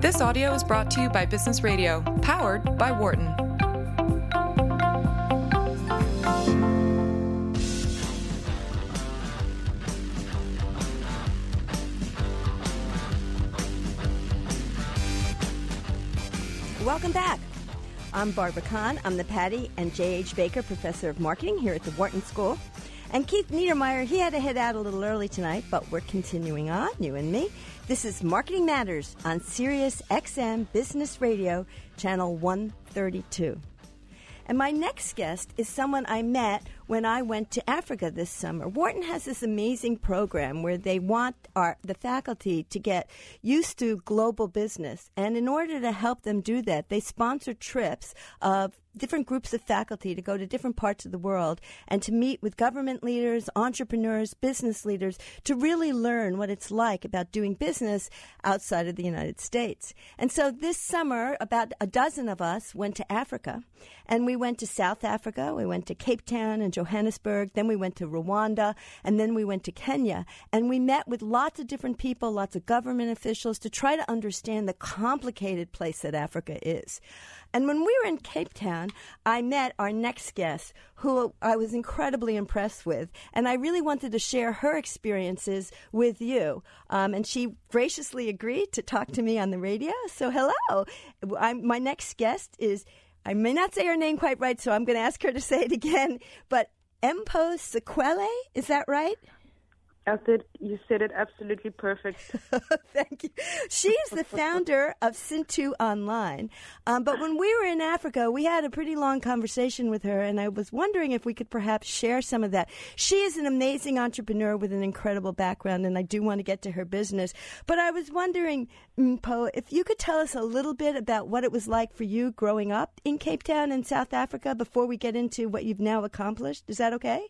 This audio is brought to you by Business Radio, powered by Wharton. Welcome back. I'm Barbara Kahn. I'm the Patty and J.H. Baker Professor of Marketing here at the Wharton School. And Keith Niedermeier, he had to head out a little early tonight, but we're continuing on, you and me. This is Marketing Matters on Sirius XM Business Radio, channel 132. And my next guest is someone I met when I went to Africa this summer. Wharton has this amazing program where they want our, the faculty to get used to global business. And in order to help them do that, they sponsor trips of different groups of faculty to go to different parts of the world and to meet with government leaders, entrepreneurs, business leaders to really learn what it's like about doing business outside of the United States. And so this summer, about a dozen of us went to Africa and we went to South Africa, we went to Cape Town and Johannesburg, then we went to Rwanda, and then we went to Kenya. And we met with lots of different people, lots of government officials to try to understand the complicated place that Africa is. And when we were in Cape Town, I met our next guest, who I was incredibly impressed with. And I really wanted to share her experiences with you. Um, and she graciously agreed to talk to me on the radio. So, hello. I'm, my next guest is, I may not say her name quite right, so I'm going to ask her to say it again. But Mpho Sekwele, is that right? I said you said it absolutely perfect. Thank you. She's the founder of Sintu Online. Um, but when we were in Africa, we had a pretty long conversation with her, and I was wondering if we could perhaps share some of that. She is an amazing entrepreneur with an incredible background, and I do want to get to her business. But I was wondering, Mpho, if you could tell us a little bit about what it was like for you growing up in Cape Town in South Africa before we get into what you've now accomplished. Is that okay?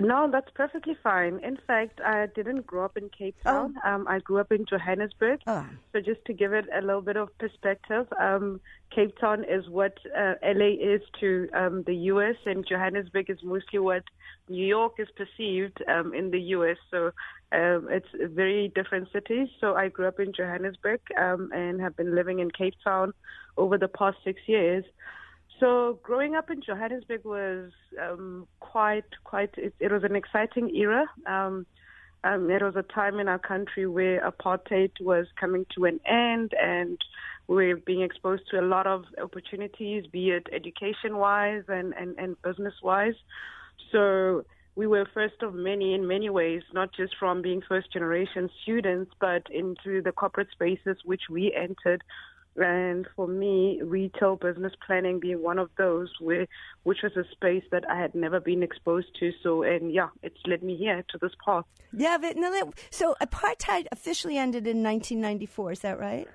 No, that's perfectly fine. In fact, I didn't grow up in Cape Town. Oh. Um, I grew up in Johannesburg. Oh. So just to give it a little bit of perspective, um, Cape Town is what uh, LA is to um, the U.S., and Johannesburg is mostly what New York is perceived um, in the U.S. So um, it's a very different cities. So I grew up in Johannesburg um, and have been living in Cape Town over the past six years. So growing up in Johannesburg was um, quite, quite. It, it, was an exciting era. Um, um, it was a time in our country where apartheid was coming to an end, and we were being exposed to a lot of opportunities, be it education-wise and and, and business-wise. So we were first of many in many ways, not just from being first-generation students, but into the corporate spaces which we entered and for me, retail business planning being one of those, where, which was a space that I had never been exposed to. So, and yeah, it's led me here to this path. Yeah, but no, so apartheid officially ended in 1994. Is that right?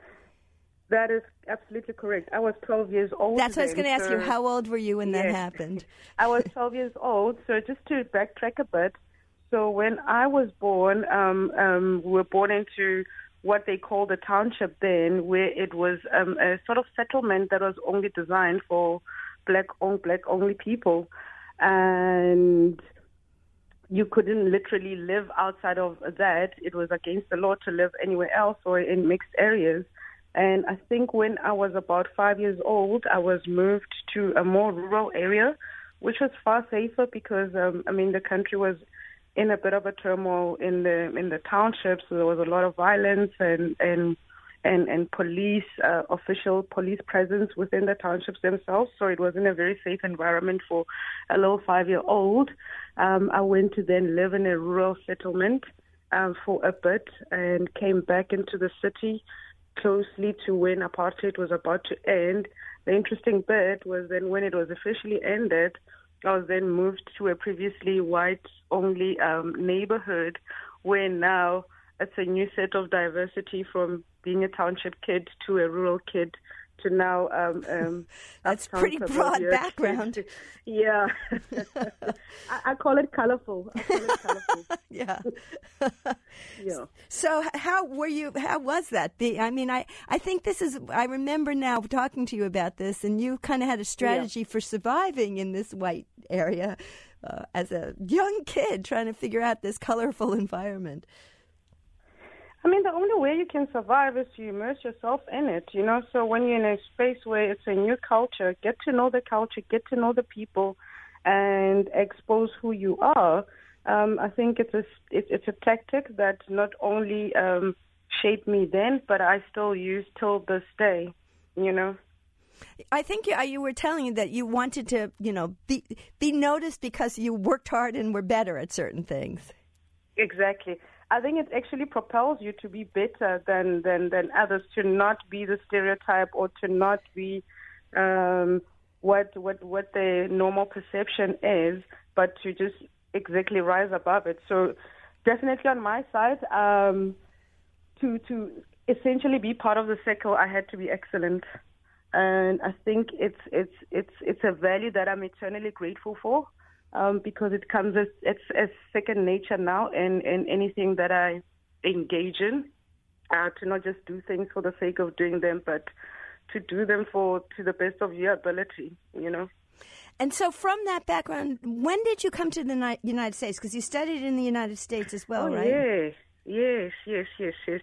That is absolutely correct. I was 12 years old. That's what I was going to ask so you. How old were you when yes. that happened? I was 12 years old. So just to backtrack a bit, so when I was born, um, um, we were born into what they called a township then, where it was um, a sort of settlement that was only designed for black on black only people, and you couldn't literally live outside of that. It was against the law to live anywhere else or in mixed areas. And I think when I was about five years old, I was moved to a more rural area, which was far safer because, um, I mean, the country was in a bit of a turmoil in the in the townships. There was a lot of violence and and and and police uh, official police presence within the townships themselves. So it wasn't a very safe environment for a little five year old. Um, I went to then live in a rural settlement um, for a bit and came back into the city closely to when apartheid was about to end. The interesting bit was then when it was officially ended I was then moved to a previously white only um, neighborhood where now it's a new set of diversity from being a township kid to a rural kid to now. Um, um, That's pretty broad background. yeah, I, I, call it colorful. Call it colorful. yeah, yeah. So how were you? How was that? The, I mean, I I think this is. I remember now talking to you about this, and you kind of had a strategy yeah. for surviving in this white area uh, as a young kid, trying to figure out this colorful environment. I mean, the only way you can survive is to immerse yourself in it, you know. So when you're in a space where it's a new culture, get to know the culture, get to know the people, and expose who you are. Um, I think it's a it's, it's a tactic that not only um, shaped me then, but I still use till this day, you know. I think you, you were telling you that you wanted to, you know, be be noticed because you worked hard and were better at certain things. Exactly. I think it actually propels you to be better than than than others, to not be the stereotype or to not be um, what what what the normal perception is, but to just exactly rise above it. So definitely on my side, um, to to essentially be part of the circle, I had to be excellent and I think it's it's it's it's a value that I'm eternally grateful for um, because it comes as it's as second nature now in in anything that I engage in. Uh, to not just do things for the sake of doing them, but to do them for to the best of your ability. You know. And so, from that background, when did you come to the United States? Because you studied in the United States as well, oh, right? Yes, yes, yes, yes, yes.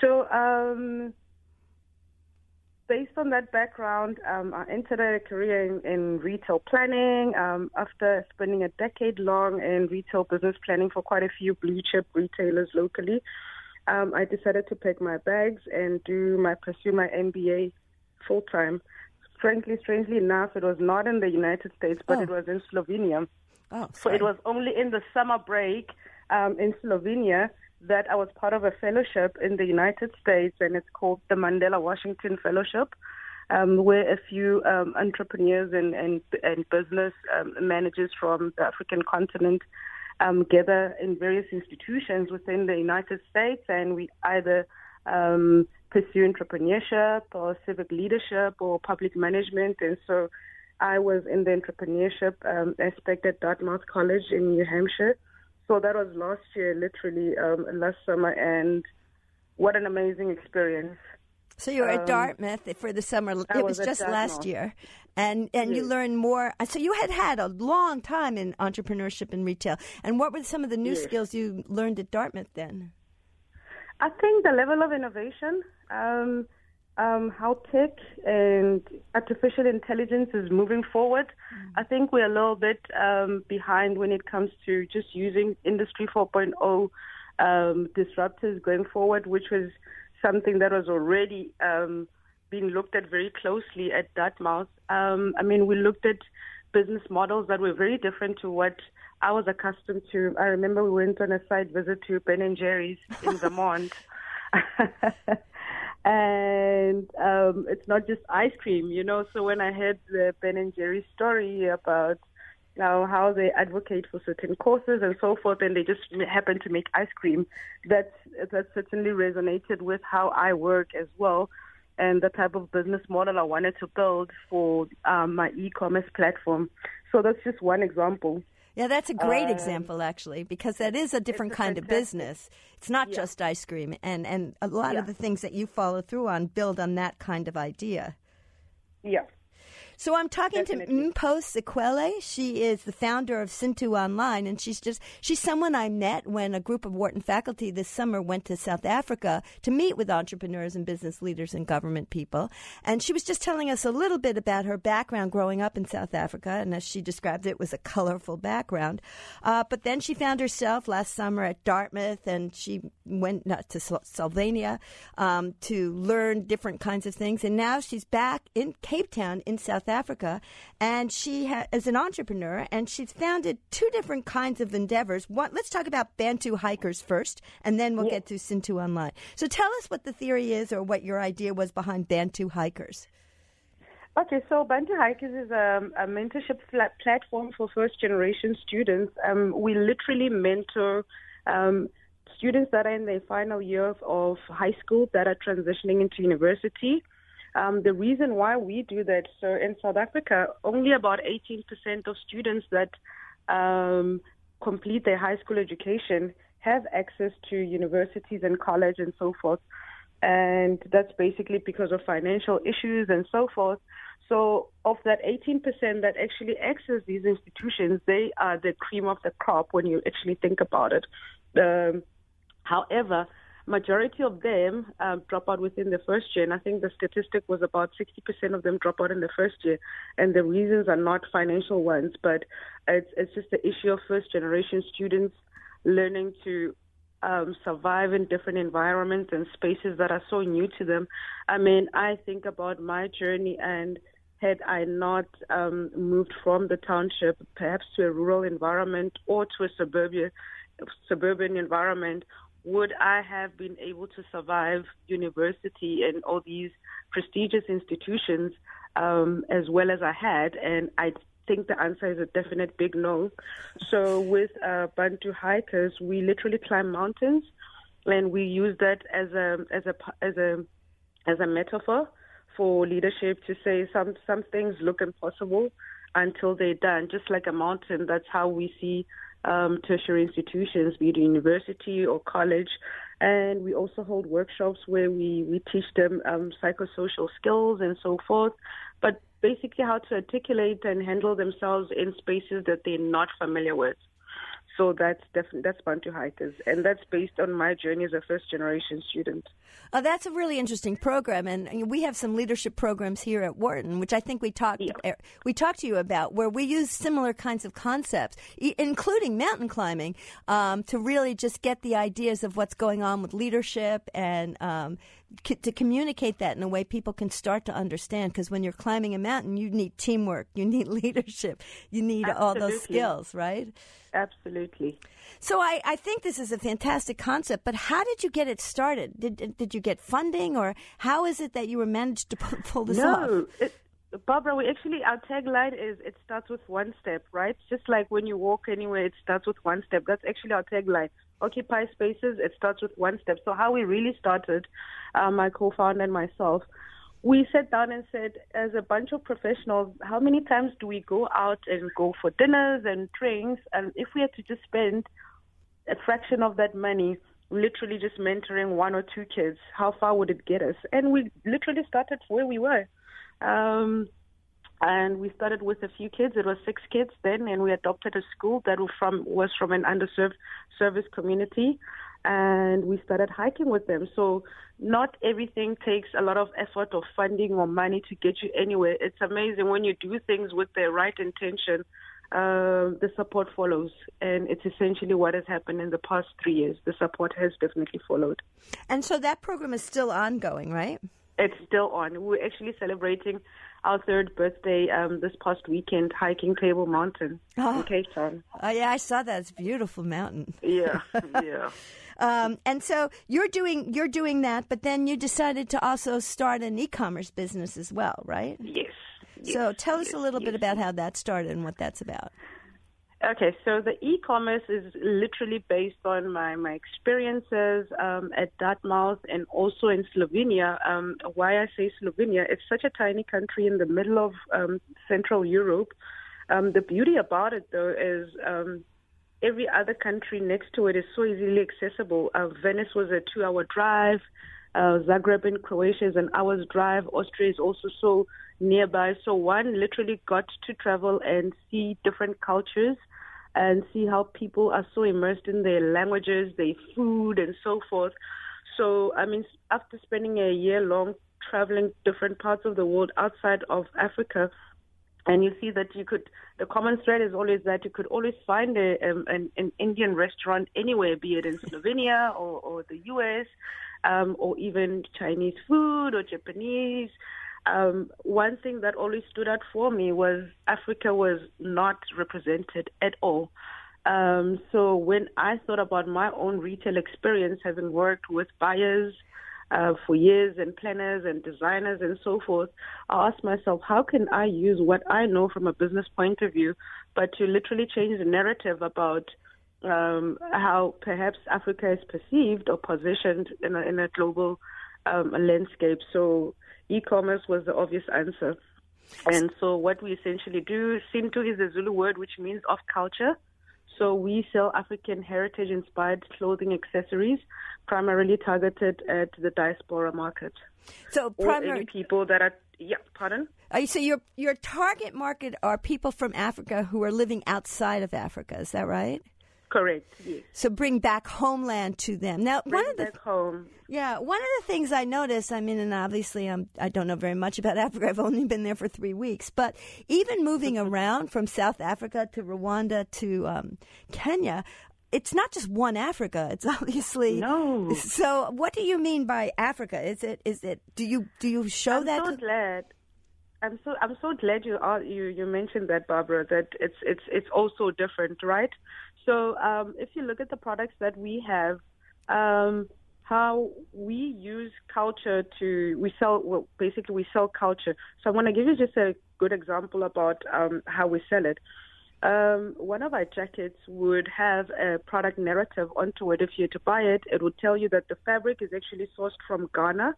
So, um, based on that background, um, I entered a career in, in retail planning um, after spending a decade long in retail business planning for quite a few blue chip retailers locally. Um, I decided to pack my bags and do my pursue my MBA full time. Frankly, strangely enough, it was not in the United States, but oh. it was in Slovenia. Oh, so it was only in the summer break um, in Slovenia that I was part of a fellowship in the United States, and it's called the Mandela Washington Fellowship, um, where a few um, entrepreneurs and, and, and business um, managers from the African continent um, gather in various institutions within the United States, and we either um, pursue entrepreneurship or civic leadership or public management. And so I was in the entrepreneurship um, aspect at Dartmouth College in New Hampshire. So that was last year, literally um, last summer, and what an amazing experience. So you were um, at Dartmouth for the summer. It was, was just last year, and and yes. you learned more. So you had had a long time in entrepreneurship and retail. And what were some of the new yes. skills you learned at Dartmouth then? I think the level of innovation. Um, um, how tech and artificial intelligence is moving forward. Mm. I think we're a little bit um, behind when it comes to just using Industry 4.0 um, disruptors going forward, which was something that was already um, being looked at very closely at Dartmouth. Um, I mean, we looked at business models that were very different to what I was accustomed to. I remember we went on a site visit to Ben and Jerry's in Vermont. and um, it's not just ice cream, you know. So when I heard the Ben and Jerry story about you know, how they advocate for certain courses and so forth, and they just happen to make ice cream, that that certainly resonated with how I work as well, and the type of business model I wanted to build for um, my e-commerce platform. So that's just one example. Yeah, that's a great um, example, actually, because that is a different kind of business. It's not yeah. just ice cream, and and a lot yeah. of the things that you follow through on build on that kind of idea. Yeah. So I'm talking Definitely. to Mpho Sekwele. She is the founder of Sintu Online, and she's just she's someone I met when a group of Wharton faculty this summer went to South Africa to meet with entrepreneurs and business leaders and government people. And she was just telling us a little bit about her background growing up in South Africa, and as she described it, it was a colorful background. Uh, but then she found herself last summer at Dartmouth, and she went uh, to Slovenia um, to learn different kinds of things, and now she's back in Cape Town in South Africa, and she ha- is an entrepreneur, and she's founded two different kinds of endeavors. One, let's talk about Bantu hikers first, and then we'll yeah. get to Sintu Online. So tell us what the theory is, or what your idea was behind Bantu hikers. Okay, so Bantu Hikers is a, a mentorship platform for first generation students. Um, we literally mentor um, students that are in their final years of high school that are transitioning into university. Um, the reason why we do that, so in South Africa, only about 18% of students that um, complete their high school education have access to universities and college and so forth. And that's basically because of financial issues and so forth. So, of that 18% that actually access these institutions, they are the cream of the crop when you actually think about it. Um, however, majority of them um, drop out within the first year. And I think the statistic was about 60% of them drop out in the first year. And the reasons are not financial ones, but it's, it's just the issue of first generation students learning to um, survive in different environments and spaces that are so new to them. I mean, I think about my journey and had I not um, moved from the township, perhaps to a rural environment or to a suburban suburban environment, would I have been able to survive university and all these prestigious institutions um, as well as I had? And I think the answer is a definite big no. So with uh, Bantu hikers, we literally climb mountains, and we use that as a as a as a as a metaphor for leadership to say some some things look impossible until they're done. Just like a mountain, that's how we see um, tertiary institutions, be it university or college. And we also hold workshops where we, we teach them um, psychosocial skills and so forth, but basically how to articulate and handle themselves in spaces that they're not familiar with. So that's definitely that's Bantu Hikers, and that's based on my journey as a first generation student. Uh, that's a really interesting program, and we have some leadership programs here at Wharton, which I think we talked yeah. Er, we talked to you about, where we use similar kinds of concepts, including mountain climbing, um, to really just get the ideas of what's going on with leadership and um, to communicate that in a way people can start to understand. Because when you're climbing a mountain, you need teamwork, you need leadership, you need Absolutely. all those skills, right? Absolutely. So I, I think this is a fantastic concept, but how did you get it started? Did did you get funding, or how is it that you were managed to pull this no, off? No, Barbara, we actually our tagline is it starts with one step, right? Just like when you walk anywhere, it starts with one step. That's actually our tagline. Occupy spaces. It starts with one step. So how we really started, uh, my co-founder and myself, we sat down and said, as a bunch of professionals, how many times do we go out and go for dinners and drinks? And if we had to just spend a fraction of that money, literally just mentoring one or two kids, how far would it get us? And we literally started where we were. Um, and we started with a few kids. It was six kids then, and we adopted a school that was from was from an underserved service community, and we started hiking with them. So not everything takes a lot of effort or funding or money to get you anywhere. It's amazing when you do things with the right intention. Uh, the support follows, and it's essentially what has happened in the past three years. The support has definitely followed. And so that program is still ongoing, right? It's still on. We're actually celebrating our third birthday um, this past weekend hiking Table Mountain oh. in Cape Town. Oh yeah, I saw that. It's a beautiful mountain. Yeah, yeah. um, and so you're doing you're doing that, but then you decided to also start an e-commerce business as well, right? Yes. So tell us yes, a little yes. bit about how that started and what that's about. Okay, so the e-commerce is literally based on my, my experiences um, at Dartmouth and also in Slovenia. Um, why I say Slovenia, it's such a tiny country in the middle of um, Central Europe. Um, the beauty about it, though, is um, every other country next to it is so easily accessible. Uh, Venice was a two-hour drive. Uh, Zagreb in Croatia is an hour's drive. Austria is also so nearby. So one literally got to travel and see different cultures and see how people are so immersed in their languages, their food, and so forth. So, I mean, after spending a year long traveling different parts of the world outside of Africa, and you see that you could, the common thread is always that you could always find a, um, an, an Indian restaurant anywhere, be it in Slovenia or, or the US, um, or even Chinese food or Japanese um, one thing that always stood out for me was Africa was not represented at all. Um, so when I thought about my own retail experience, having worked with buyers uh, for years and planners and designers and so forth, I asked myself, how can I use what I know from a business point of view, but to literally change the narrative about um, how perhaps Africa is perceived or positioned in a, in a global um, landscape. So e-commerce was the obvious answer. And so what we essentially do, Sintu is a Zulu word which means of culture. So we sell African heritage inspired clothing accessories, primarily targeted at the diaspora market. So primarily people that are yeah, pardon. Uh, so your your target market are people from Africa who are living outside of Africa. Is that right? Correct. Yes. So bring back homeland to them. Now, Bring one of the back home. yeah, one of the things I notice, I mean, and obviously I'm, I don't know very much about Africa. I've only been there for three weeks, but even moving around from South Africa to Rwanda to um, Kenya, it's not just one Africa. It's obviously No. So, what do you mean by Africa? Is it is it? Do you do you show I'm that? so to- glad. I'm so I'm so glad you are you you mentioned that Barbara that it's it's it's also different, right? So um, if you look at the products that we have, um, how we use culture to we sell well basically we sell culture. So I want to give you just a good example about um, how we sell it. Um, one of our jackets would have a product narrative onto it. If you were to buy it, it would tell you that the fabric is actually sourced from Ghana.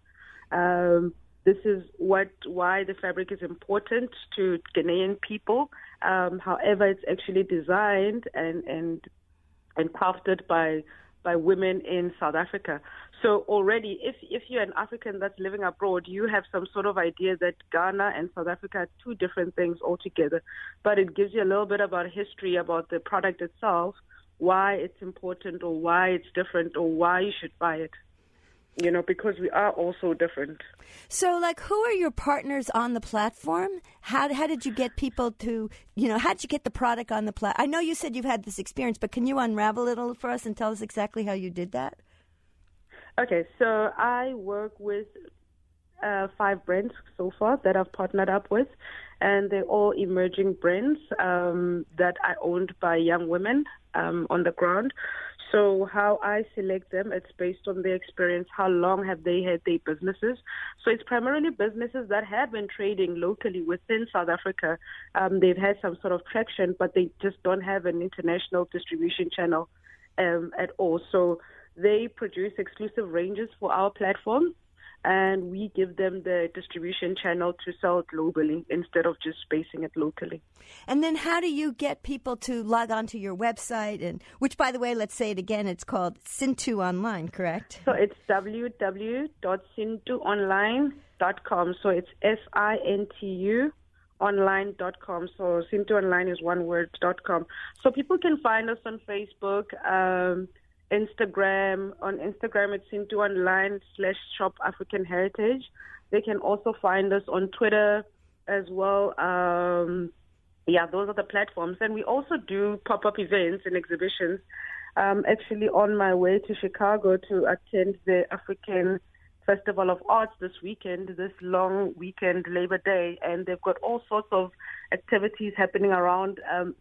Um, this is what why the fabric is important to Ghanaian people. Um, however, it's actually designed and and and crafted by by women in South Africa. So already, if if you're an African that's living abroad, you have some sort of idea that Ghana and South Africa are two different things altogether. But it gives you a little bit about history about the product itself, why it's important, or why it's different, or why you should buy it. You know, because we are all so different. So, like, who are your partners on the platform? How how did you get people to you know how did you get the product on the platform? I know you said you've had this experience, but can you unravel it a little for us and tell us exactly how you did that? Okay, so I work with uh, five brands so far that I've partnered up with, and they're all emerging brands um, that are owned by young women um, on the ground. So how I select them, it's based on their experience. How long have they had their businesses? So it's primarily businesses that have been trading locally within South Africa. Um, they've had some sort of traction, but they just don't have an international distribution channel um, at all. So they produce exclusive ranges for our platform, and we give them the distribution channel to sell it globally instead of just basing it locally. And then how do you get people to log onto your website? And which, by the way, let's say it again. It's called Sintu Online, correct? So it's www.sintuonline.com. So it's S I N T U online.com. So Sintu Online is one word dot com. So people can find us on Facebook, um, Instagram. On Instagram, it's Sintu Online slash Shop African Heritage. They can also find us on Twitter as well. Um, yeah, those are the platforms. And we also do pop up events and exhibitions. Um, actually, on my way to Chicago to attend the African Festival of Arts this weekend, this long weekend, Labor Day, and they've got all sorts of activities happening around um,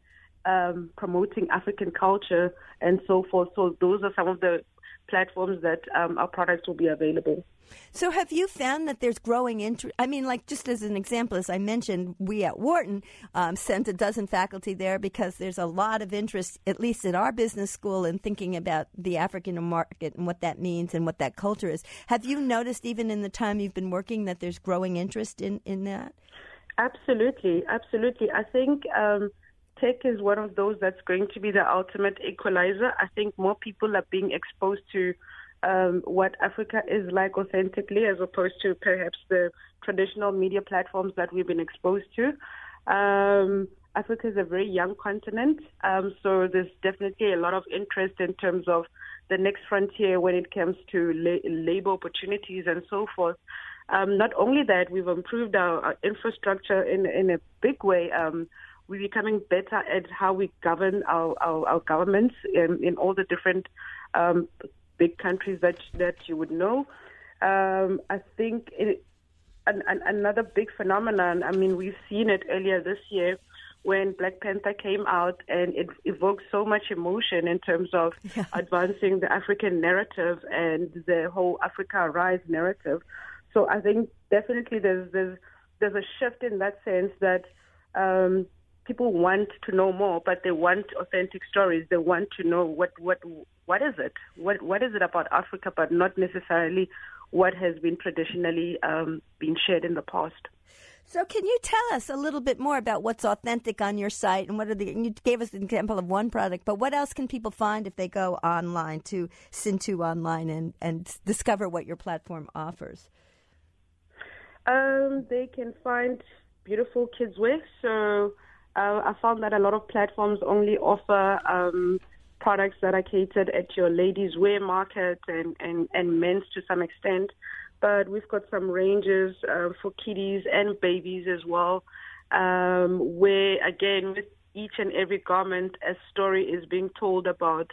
um, promoting African culture and so forth. So those are some of the platforms that um, our products will be available. So, have you found that there's growing interest? I mean, like just as an example, as I mentioned, we at Wharton um, sent a dozen faculty there because there's a lot of interest, at least at our business school, in thinking about the African market and what that means and what that culture is. Have you noticed, even in the time you've been working, that there's growing interest in, in that? Absolutely, absolutely. I think um, tech is one of those that's going to be the ultimate equalizer. I think more people are being exposed to um, what Africa is like authentically, as opposed to perhaps the traditional media platforms that we've been exposed to. Um, Africa is a very young continent, um, so there's definitely a lot of interest in terms of the next frontier when it comes to la- labor opportunities and so forth. Um, not only that, we've improved our, our infrastructure in in a big way. Um, we're becoming better at how we govern our, our, our governments in, in all the different um, big countries that that you would know. Um, I think it, an, an, another big phenomenon. I mean, we've seen it earlier this year when Black Panther came out, and it evoked so much emotion in terms of Yeah. advancing the African narrative and the whole Africa Rise narrative. So I think definitely there's there's there's a shift in that sense that um, people want to know more, but they want authentic stories. They want to know what what what is it? What what is it about Africa, but not necessarily what has been traditionally um, been shared in the past. So, can you tell us a little bit more about what's authentic on your site and what are the? You gave us an example of one product, but what else can people find if they go online to Sintu Online and and discover what your platform offers? Um, they can find beautiful kids wear. So uh, I found that a lot of platforms only offer um, products that are catered at your ladies' wear market and, and, and men's to some extent. But we've got some ranges uh, for kiddies and babies as well, um, where again, with each and every garment, a story is being told about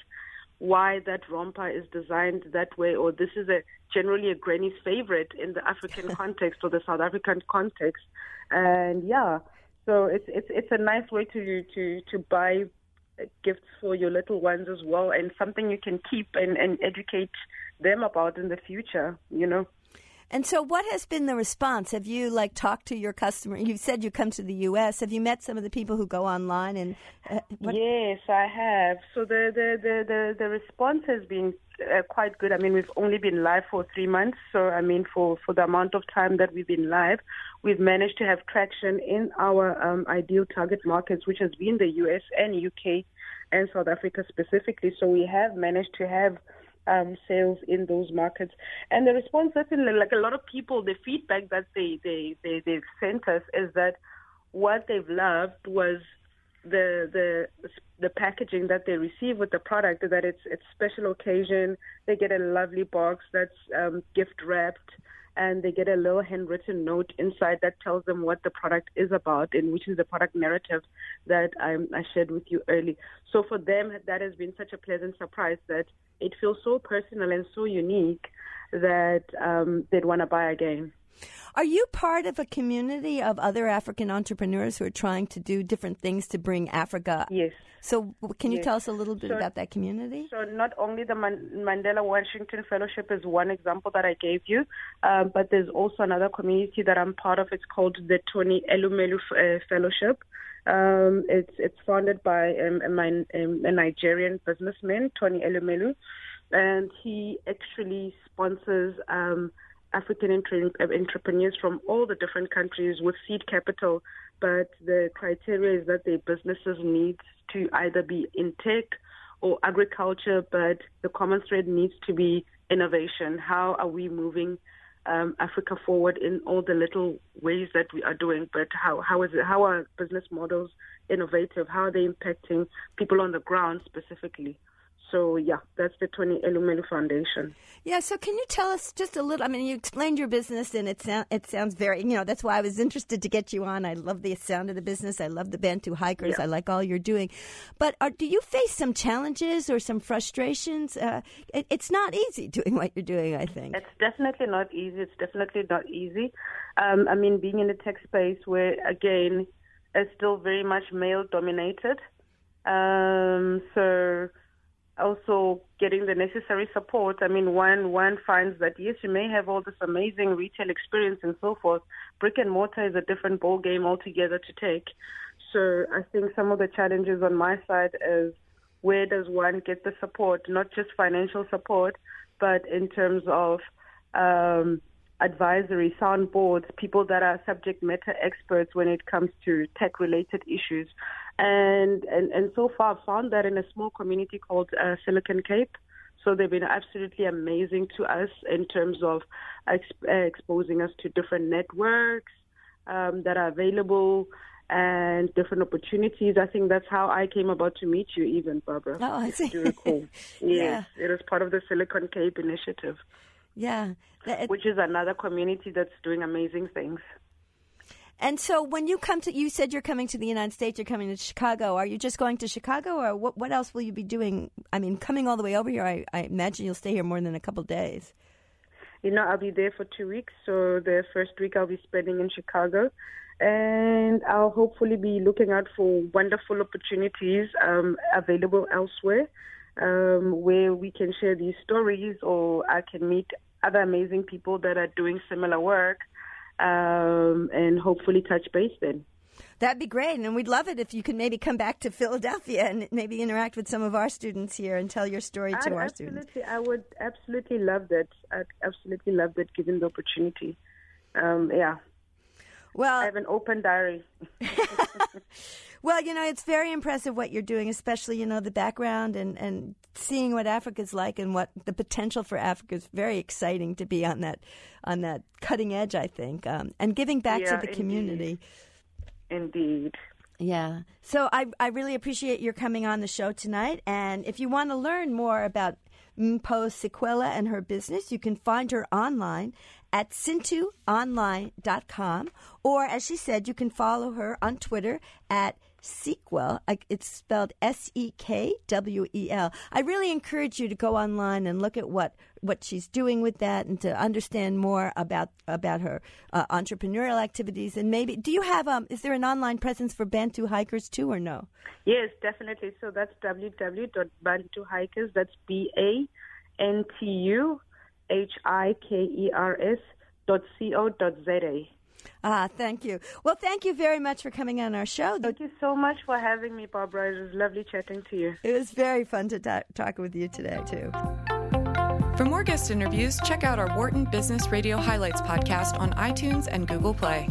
why that romper is designed that way, or this is a generally a granny's favorite in the African context or the South African context. And yeah, so it's it's it's a nice way to to to buy gifts for your little ones as well, and something you can keep and and educate them about in the future. You know. And so, what has been the response? Have you like talked to your customer? You said you come to the U.S. Have you met some of the people who go online? And uh, yes, I have. So the the the the, the response has been uh, quite good. I mean, we've only been live for three months, so I mean, for for the amount of time that we've been live, we've managed to have traction in our um, ideal target markets, which has been the U.S. and U.K. and South Africa specifically. So we have managed to have um, sales in those markets. And the response, certainly, like a lot of people, the feedback that they, they, they, they've sent us is that what they've loved was the the the packaging that they receive with the product that it's it's special occasion they get a lovely box that's um, gift wrapped and they get a little handwritten note inside that tells them what the product is about and which is the product narrative that I, I shared with you early. So for them, that has been such a pleasant surprise that it feels so personal and so unique that um, they'd want to buy again. Are you part of a community of other African entrepreneurs who are trying to do different things to bring Africa? Yes. So, can you yes. tell us a little bit so, about that community? So, not only the Man- Mandela Washington Fellowship is one example that I gave you, um, but there's also another community that I'm part of. It's called the Tony Elumelu uh, Fellowship. Um, it's it's founded by um, a, um, a Nigerian businessman, Tony Elumelu, and he actually sponsors um, African entrepreneurs from all the different countries with seed capital, but the criteria is that their businesses need to either be in tech or agriculture, but the common thread needs to be innovation. How are we moving um, Africa forward in all the little ways that we are doing? But how how is it? How are business models innovative? How are they impacting people on the ground specifically? So yeah, that's the Tony Elumelu Foundation. Yeah. So can you tell us just a little? I mean, you explained your business, and it sounds it sounds very. You know, that's why I was interested to get you on. I love the sound of the business. I love the Bantu hikers. Yeah. I like all you're doing. But are, do you face some challenges or some frustrations? Uh, it, it's not easy doing what you're doing. I think it's definitely not easy. It's definitely not easy. Um, I mean, being in a tech space where again, it's still very much male dominated. Um, so also getting the necessary support. I mean, one one finds that yes, you may have all this amazing retail experience and so forth. Brick and mortar is a different ball game altogether to take. So I think some of the challenges on my side is where does one get the support, not just financial support, but in terms of um, advisory, soundboards, people that are subject matter experts when it comes to tech related issues. And, and, and so far I've found that in a small community called uh, Silicon Cape. So they've been absolutely amazing to us in terms of exp- uh, exposing us to different networks um, that are available and different opportunities. I think that's how I came about to meet you, even Barbara. Oh, I see. Recall? yes, yeah. it is part of the Silicon Cape initiative. Yeah. It, which is another community that's doing amazing things. And so, when you come to, you said you're coming to the United States. You're coming to Chicago. Are you just going to Chicago, or what? What else will you be doing? I mean, coming all the way over here. I, I imagine you'll stay here more than a couple days. You know, I'll be there for two weeks. So the first week I'll be spending in Chicago, and I'll hopefully be looking out for wonderful opportunities um, available elsewhere um, where we can share these stories or I can meet other amazing people that are doing similar work um, and hopefully touch base then. That'd be great, and we'd love it if you could maybe come back to Philadelphia and maybe interact with some of our students here and tell your story I'd to our students. absolutely, students. I would absolutely love that. I'd absolutely love that, given the opportunity. Um, yeah. Well, I have an open diary. well, you know, it's very impressive what you're doing, especially you know the background and and seeing what Africa's like and what the potential for Africa is very exciting to be on that on that cutting edge. I think, um, and giving back yeah, to the community. Indeed. Yeah. So I, I really appreciate your coming on the show tonight. And if you want to learn more about Mpho Sekwele and her business, you can find her online at sintuonline.com. Or, as she said, you can follow her on Twitter at Sequel. It's spelled S E K W E L. I really encourage you to go online and look at what, what she's doing with that and to understand more about about her uh, entrepreneurial activities. And maybe, do you have um? Is there an online presence for Bantu hikers too, or no? Yes, definitely. So that's www.bantuhikers. That's B A N T U H I K E R S dot C O dot Z A. Ah, thank you. Well, thank you very much for coming on our show. Thank you so much for having me, Barbara. It was lovely chatting to you. It was very fun to talk, talk with you today, too. For more guest interviews, check out our Wharton Business Radio Highlights podcast on iTunes and Google Play.